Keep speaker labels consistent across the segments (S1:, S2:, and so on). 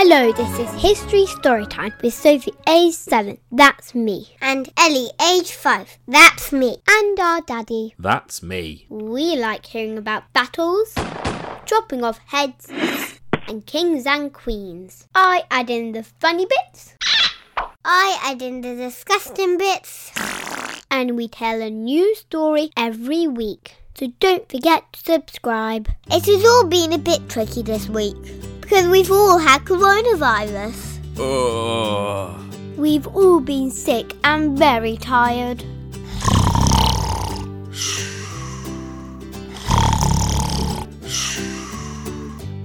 S1: Hello, this is History Storytime with Sophie, age 7. That's me.
S2: And Ellie, age 5. That's me.
S1: And our daddy.
S3: That's me.
S1: We like hearing about battles, dropping off heads, and kings and queens. I add in the funny bits.
S2: I add in the disgusting bits.
S1: And we tell a new story every week. So don't forget to subscribe.
S2: It has all been a bit tricky this week because we've all had coronavirus.
S3: Ugh.
S1: We've all been sick and very tired.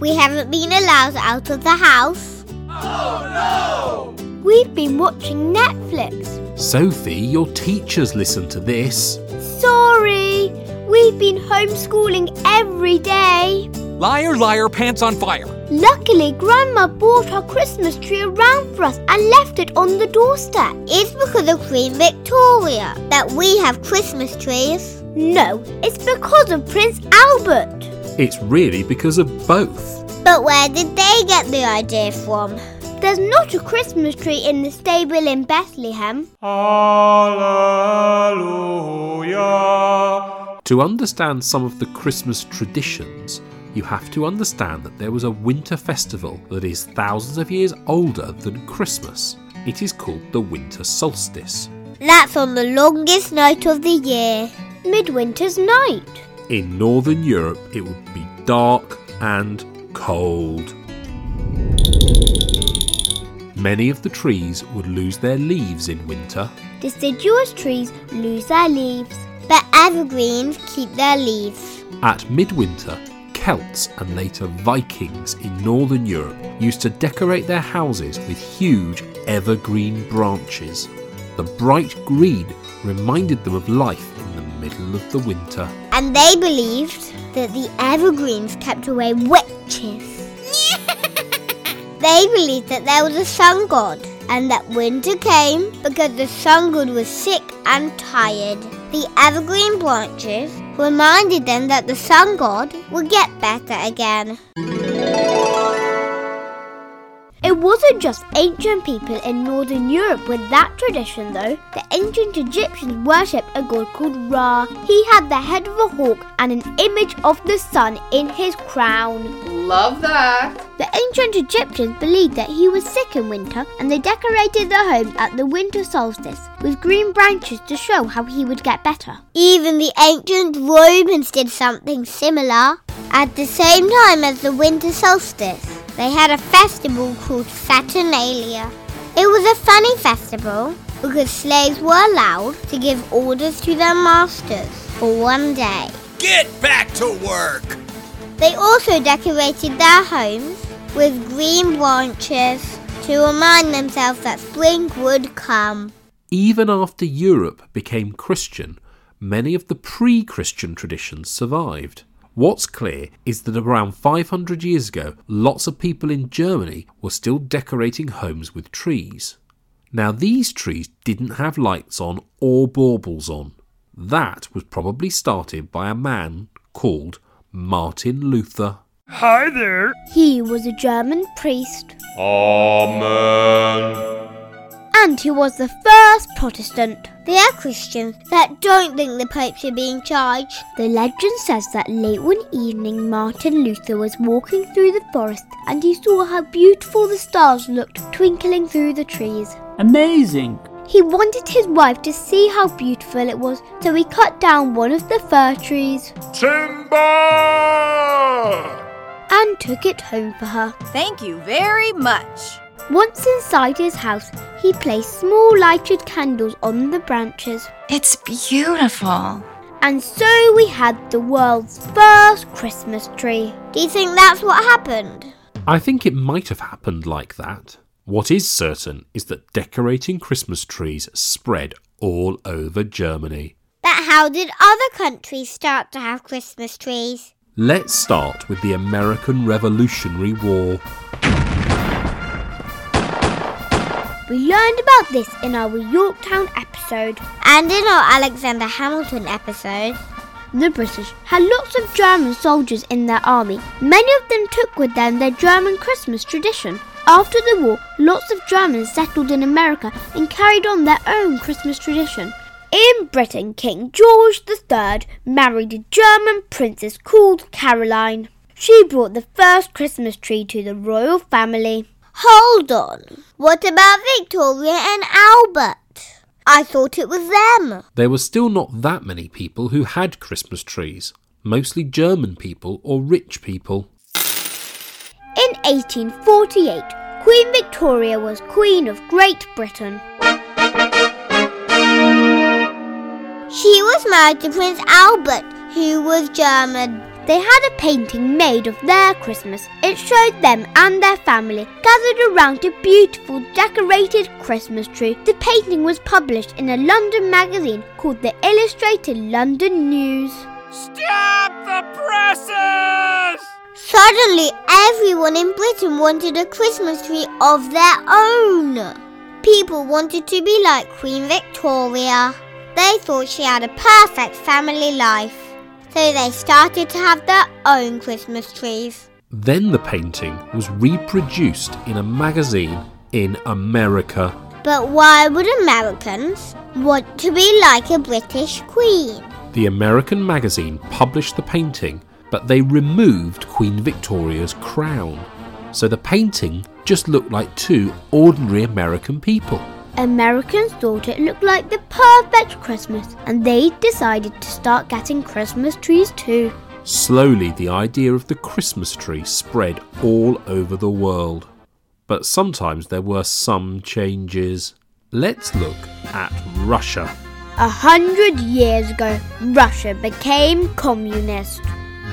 S2: We haven't been allowed out of the house. Oh no!
S1: We've been watching Netflix.
S3: Sophie, your teachers listen to this.
S1: Sorry, we've been homeschooling every day.
S4: Liar, liar, pants on fire.
S1: Luckily, Grandma brought our Christmas tree around for us and left it on the doorstep.
S2: It's because of Queen Victoria that we have Christmas trees.
S1: No, it's because of Prince Albert.
S3: It's really because of both.
S2: But where did they get the idea from?
S1: There's not a Christmas tree in the stable in Bethlehem. Hallelujah!
S3: To understand some of the Christmas traditions, you have to understand that there was a winter festival that is thousands of years older than Christmas. It is called the winter solstice.
S2: That's on the longest night of the year.
S1: Midwinter's night.
S3: In northern Europe, it would be dark and cold. Many of the trees would lose their leaves in winter.
S1: Deciduous trees lose their leaves.
S2: But evergreens keep their leaves.
S3: At midwinter, Celts and later Vikings in northern Europe used to decorate their houses with huge evergreen branches. The bright green reminded them of life in the middle of the winter.
S2: And they believed that the evergreens kept away witches. they believed that there was a sun god and that winter came because the sun god was sick and tired. The evergreen branches reminded them that the sun god would get better again.
S1: It wasn't just ancient people in northern Europe with that tradition, though. The ancient Egyptians worshipped a god called Ra. He had the head of a hawk and an image of the sun in his crown.
S5: Love that.
S1: The ancient Egyptians believed that he was sick in winter and they decorated their homes at the winter solstice with green branches to show how he would get better.
S2: Even the ancient Romans did something similar. At the same time as the winter solstice, they had a festival called Saturnalia. It was a funny festival because slaves were allowed to give orders to their masters for one day.
S6: Get back to work!
S2: They also decorated their homes with green branches to remind themselves that spring would come.
S3: Even after Europe became Christian, many of the pre Christian traditions survived. What's clear is that around 500 years ago, lots of people in Germany were still decorating homes with trees. Now, these trees didn't have lights on or baubles on. That was probably started by a man called Martin Luther.
S7: Hi there.
S1: He was a German priest
S7: Amen.
S1: And he was the first Protestant.
S2: They are Christians that don't think the Pope should be in charge.
S1: The legend says that late one evening, Martin Luther was walking through the forest and he saw how beautiful the stars looked twinkling through the trees.
S8: Amazing.
S1: He wanted his wife to see how beautiful it was, so he cut down one of the fir trees
S7: Timber!
S1: and took it home for her.
S5: Thank you very much.
S1: Once inside his house, he placed small lighted candles on the branches.
S9: It's beautiful.
S1: And so we had the world's first Christmas tree.
S2: Do you think that's what happened?
S3: I think it might have happened like that. What is certain is that decorating Christmas trees spread all over Germany.
S2: But how did other countries start to have Christmas trees?
S3: Let's start with the American Revolutionary War.
S1: We learned about this in our Yorktown episode.
S2: And in our Alexander Hamilton episode,
S1: The British had lots of German soldiers in their army. Many of them took with them their German Christmas tradition. After the war, lots of Germans settled in America and carried on their own Christmas tradition. In Britain, King George III married a German princess called Caroline. She brought the first Christmas tree to the royal family.
S2: Hold on. What about Victoria and Albert? I thought it was them.
S3: There were still not that many people who had Christmas trees, mostly German people or rich people.
S1: In 1848, Queen Victoria was Queen of Great Britain.
S2: She was married to Prince Albert, who was German.
S1: They had a painting made of their Christmas. It showed them and their family gathered around a beautiful decorated Christmas tree. The painting was published in a London magazine called the Illustrated London News.
S6: Stop the presses!
S2: Suddenly, everyone in Britain wanted a Christmas tree of their own. People wanted to be like Queen Victoria. They thought she had a perfect family life. So they started to have their own Christmas trees.
S3: Then the painting was reproduced in a magazine in America.
S2: But why would Americans want to be like a British queen?
S3: The American magazine published the painting, but they removed Queen Victoria's crown. So the painting just looked like two ordinary American people.
S1: Americans thought it looked like the perfect Christmas and they decided to start getting Christmas trees too.
S3: Slowly, the idea of the Christmas tree spread all over the world. But sometimes there were some changes. Let's look at Russia.
S1: A hundred years ago, Russia became communist.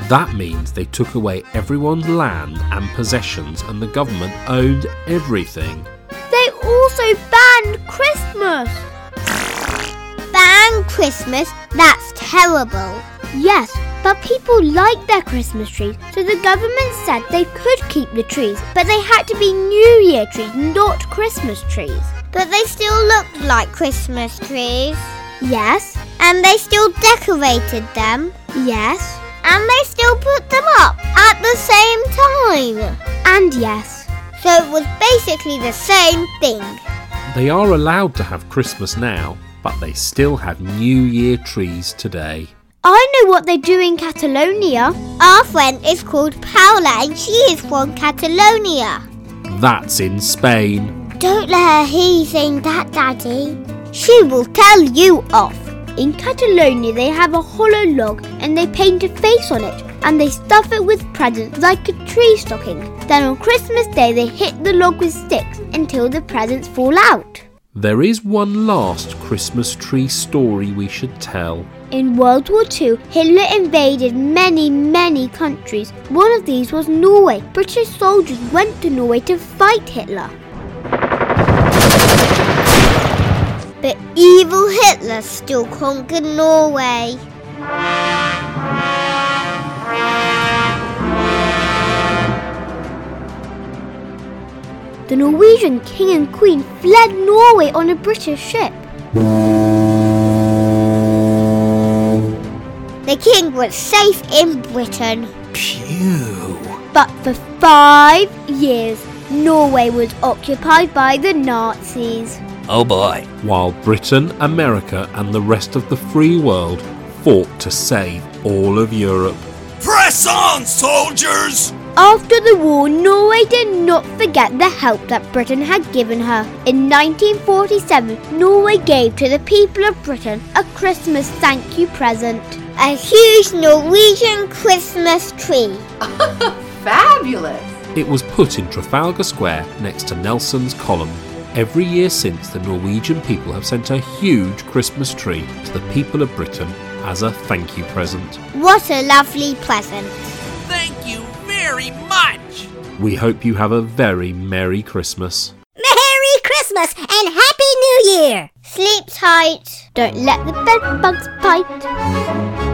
S3: That means they took away everyone's land and possessions, and the government owned everything.
S1: Also banned Christmas.
S2: Ban Christmas? That's terrible.
S1: Yes, but people like their Christmas trees, so the government said they could keep the trees, but they had to be New Year trees, not Christmas trees.
S2: But they still looked like Christmas trees.
S1: Yes,
S2: And they still decorated them.
S1: yes,
S2: And they still put them up at the same time.
S1: and yes.
S2: So it was basically the same thing.
S3: They are allowed to have Christmas now, but they still have New Year trees today.
S1: I know what they do in Catalonia.
S2: Our friend is called Paula and she is from Catalonia.
S3: That's in Spain.
S2: Don't let her hear you saying that, Daddy. She will tell you off.
S1: In Catalonia, they have a hollow log and they paint a face on it and they stuff it with presents like a tree stocking. Then on Christmas Day, they hit the log with sticks until the presents fall out.
S3: There is one last Christmas tree story we should tell.
S1: In World War II, Hitler invaded many, many countries. One of these was Norway. British soldiers went to Norway to fight Hitler.
S2: But evil Hitler still conquered Norway.
S1: The Norwegian king and queen fled Norway on a British ship.
S2: The king was safe in Britain.
S6: Phew.
S1: But for five years, Norway was occupied by the Nazis.
S6: Oh boy.
S3: While Britain, America, and the rest of the free world fought to save all of Europe.
S6: Press on, soldiers!
S1: After the war, Norway did not forget the help that Britain had given her. In 1947, Norway gave to the people of Britain a Christmas thank you present.
S2: A huge Norwegian Christmas tree.
S5: Fabulous!
S3: It was put in Trafalgar Square next to Nelson's column. Every year since, the Norwegian people have sent a huge Christmas tree to the people of Britain as a thank you present.
S2: What a lovely present.
S6: Thank you very much!
S3: We hope you have a very Merry Christmas.
S2: Merry Christmas and Happy New Year! Sleep tight.
S1: Don't let the bed bugs bite.